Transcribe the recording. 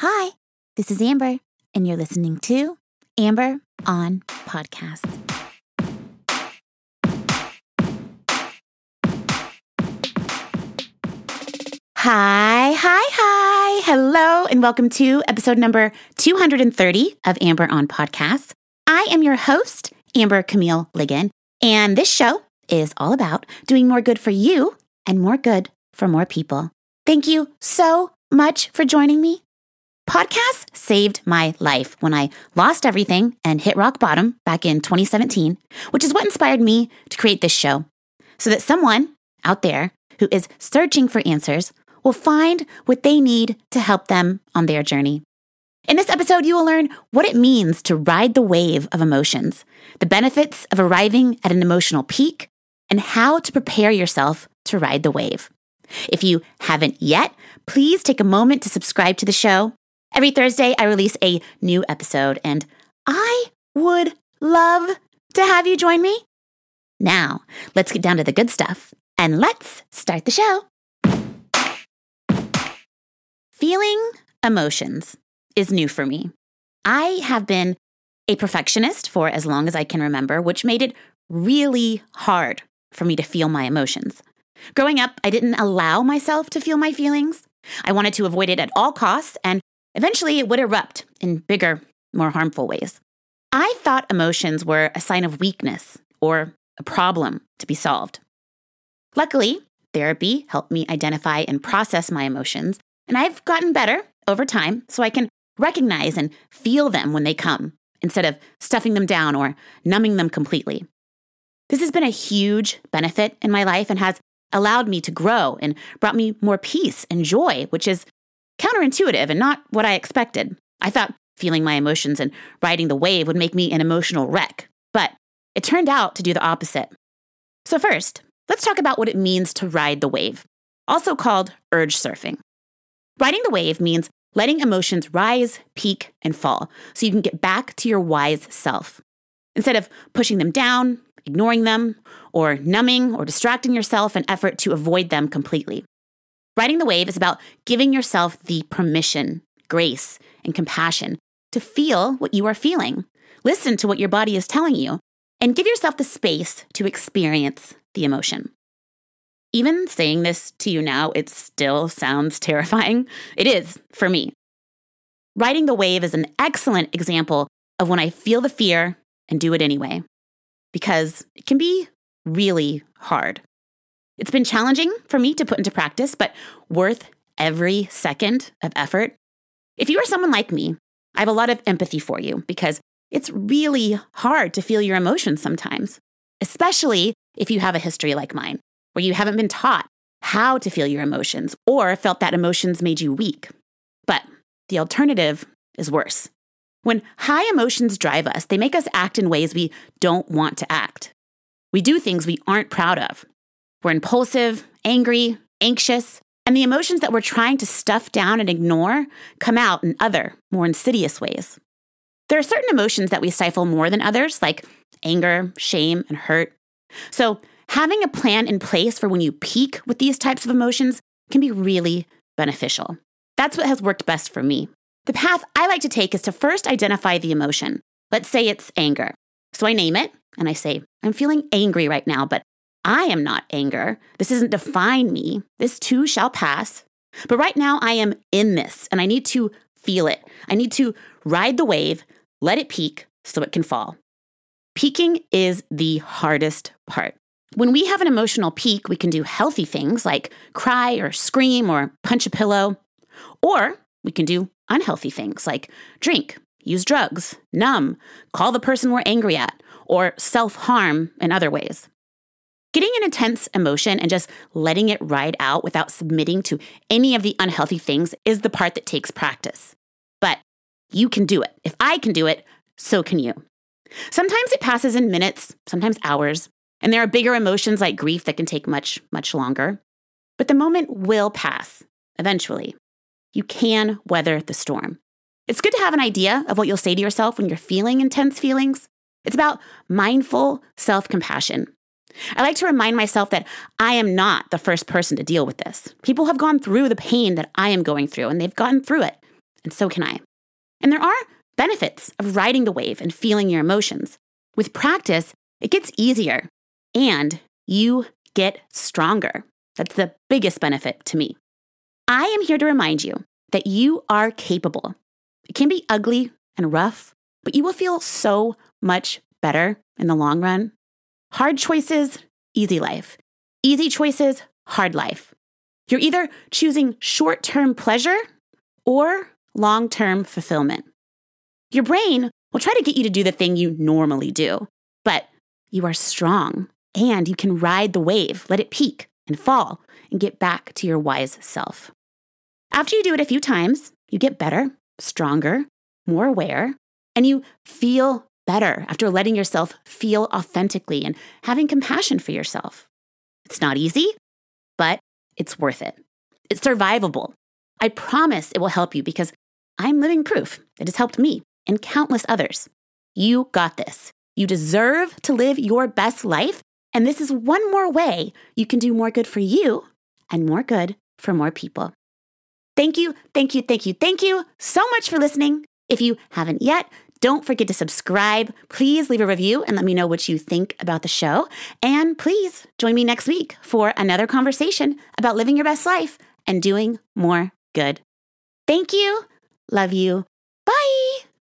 Hi, this is Amber, and you're listening to Amber on Podcast. Hi, hi, hi. Hello, and welcome to episode number 230 of Amber on Podcast. I am your host, Amber Camille Ligon, and this show is all about doing more good for you and more good for more people. Thank you so much for joining me. Podcasts saved my life when I lost everything and hit rock bottom back in 2017, which is what inspired me to create this show so that someone out there who is searching for answers will find what they need to help them on their journey. In this episode, you will learn what it means to ride the wave of emotions, the benefits of arriving at an emotional peak, and how to prepare yourself to ride the wave. If you haven't yet, please take a moment to subscribe to the show. Every Thursday, I release a new episode, and I would love to have you join me. Now, let's get down to the good stuff and let's start the show. Feeling emotions is new for me. I have been a perfectionist for as long as I can remember, which made it really hard for me to feel my emotions. Growing up, I didn't allow myself to feel my feelings. I wanted to avoid it at all costs, and eventually it would erupt in bigger, more harmful ways. I thought emotions were a sign of weakness or a problem to be solved. Luckily, therapy helped me identify and process my emotions, and I've gotten better over time so I can recognize and feel them when they come instead of stuffing them down or numbing them completely. This has been a huge benefit in my life and has allowed me to grow and brought me more peace and joy, which is counterintuitive and not what I expected. I thought feeling my emotions and riding the wave would make me an emotional wreck, but it turned out to do the opposite. So, first, let's talk about what it means to ride the wave, also called urge surfing. Riding the wave means letting emotions rise, peak, and fall so you can get back to your wise self. Instead of pushing them down, ignoring them, or numbing or distracting yourself in effort to avoid them completely. Riding the wave is about giving yourself the permission, grace, and compassion to feel what you are feeling. Listen to what your body is telling you and give yourself the space to experience the emotion. Even saying this to you now, it still sounds terrifying. It is for me. Riding the wave is an excellent example of when I feel the fear and do it anyway because it can be really hard. It's been challenging for me to put into practice, but worth every second of effort. If you are someone like me, I have a lot of empathy for you because it's really hard to feel your emotions sometimes, especially if you have a history like mine, where you haven't been taught how to feel your emotions or felt that emotions made you weak. But the alternative is worse. When high emotions drive us, they make us act in ways we don't want to act. We do things we aren't proud of. We're impulsive, angry, anxious, and the emotions that we're trying to stuff down and ignore come out in other, more insidious ways. There are certain emotions that we stifle more than others, like anger, shame, and hurt. So, having a plan in place for when you peak with these types of emotions can be really beneficial. That's what has worked best for me. The path I like to take is to first identify the emotion. Let's say it's anger. So I name it and I say, I'm feeling angry right now, but I am not anger. This doesn't define me. This too shall pass. But right now I am in this and I need to feel it. I need to ride the wave, let it peak so it can fall. Peaking is the hardest part. When we have an emotional peak, we can do healthy things like cry or scream or punch a pillow. Or we can do unhealthy things like drink, use drugs, numb, call the person we're angry at, or self harm in other ways. Getting an intense emotion and just letting it ride out without submitting to any of the unhealthy things is the part that takes practice. But you can do it. If I can do it, so can you. Sometimes it passes in minutes, sometimes hours, and there are bigger emotions like grief that can take much, much longer. But the moment will pass eventually you can weather the storm. It's good to have an idea of what you'll say to yourself when you're feeling intense feelings. It's about mindful self compassion. I like to remind myself that I am not the first person to deal with this. People have gone through the pain that I am going through, and they've gotten through it. and so can I. And there are benefits of riding the wave and feeling your emotions. With practice, it gets easier and you get stronger. That's the biggest benefit to me. I am here to remind you that you are capable. It can be ugly and rough, but you will feel so much better in the long run. Hard choices, easy life. Easy choices, hard life. You're either choosing short term pleasure or long term fulfillment. Your brain will try to get you to do the thing you normally do, but you are strong and you can ride the wave, let it peak and fall, and get back to your wise self. After you do it a few times, you get better, stronger, more aware, and you feel better after letting yourself feel authentically and having compassion for yourself. It's not easy, but it's worth it. It's survivable. I promise it will help you because I'm living proof it has helped me and countless others. You got this. You deserve to live your best life. And this is one more way you can do more good for you and more good for more people. Thank you, thank you, thank you, thank you so much for listening. If you haven't yet, don't forget to subscribe. Please leave a review and let me know what you think about the show. And please join me next week for another conversation about living your best life and doing more good. Thank you. Love you. Bye.